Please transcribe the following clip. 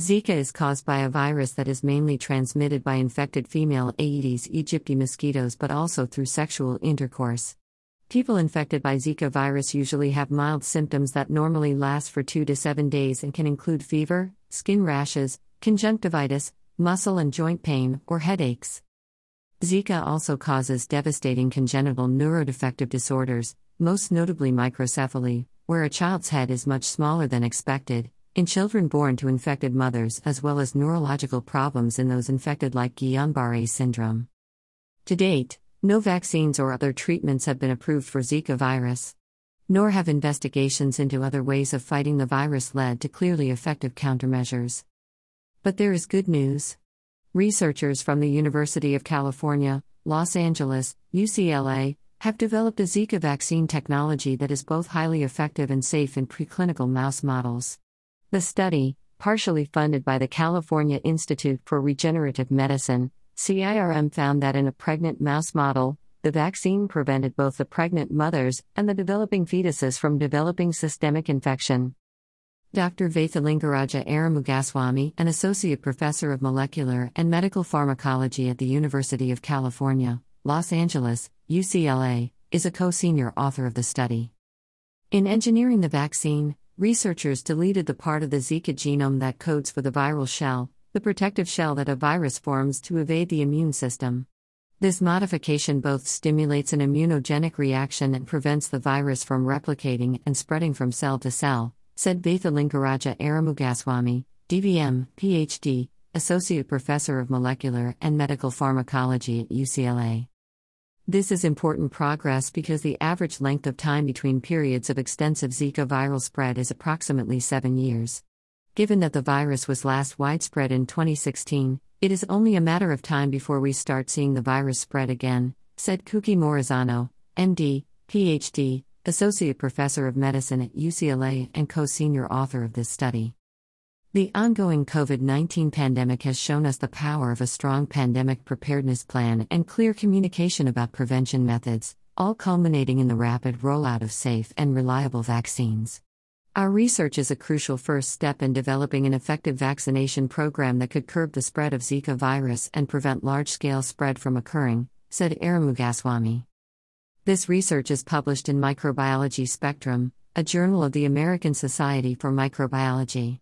Zika is caused by a virus that is mainly transmitted by infected female Aedes aegypti mosquitoes but also through sexual intercourse. People infected by Zika virus usually have mild symptoms that normally last for 2 to 7 days and can include fever, skin rashes, conjunctivitis, muscle and joint pain, or headaches. Zika also causes devastating congenital neurodefective disorders, most notably microcephaly, where a child's head is much smaller than expected, in children born to infected mothers, as well as neurological problems in those infected, like Guillain Barre syndrome. To date, no vaccines or other treatments have been approved for Zika virus. Nor have investigations into other ways of fighting the virus led to clearly effective countermeasures. But there is good news. Researchers from the University of California, Los Angeles, UCLA, have developed a Zika vaccine technology that is both highly effective and safe in preclinical mouse models. The study, partially funded by the California Institute for Regenerative Medicine, CIRM found that in a pregnant mouse model, the vaccine prevented both the pregnant mothers and the developing fetuses from developing systemic infection. Dr. Vaithilingaraja Arumugaswami, an associate professor of molecular and medical pharmacology at the University of California, Los Angeles, UCLA, is a co senior author of the study. In engineering the vaccine, researchers deleted the part of the Zika genome that codes for the viral shell, the protective shell that a virus forms to evade the immune system. This modification both stimulates an immunogenic reaction and prevents the virus from replicating and spreading from cell to cell, said Vaithilingaraja Arumugaswami, DVM, PhD, Associate Professor of Molecular and Medical Pharmacology at UCLA. This is important progress because the average length of time between periods of extensive Zika viral spread is approximately seven years. Given that the virus was last widespread in 2016, it is only a matter of time before we start seeing the virus spread again, said Kouki Morizono, MD, PhD, Associate Professor of Medicine at UCLA and co senior author of this study. The ongoing COVID 19 pandemic has shown us the power of a strong pandemic preparedness plan and clear communication about prevention methods, all culminating in the rapid rollout of safe and reliable vaccines. Our research is a crucial first step in developing an effective vaccination program that could curb the spread of Zika virus and prevent large scale spread from occurring, said Arumugaswami. This research is published in Microbiology Spectrum, a journal of the American Society for Microbiology.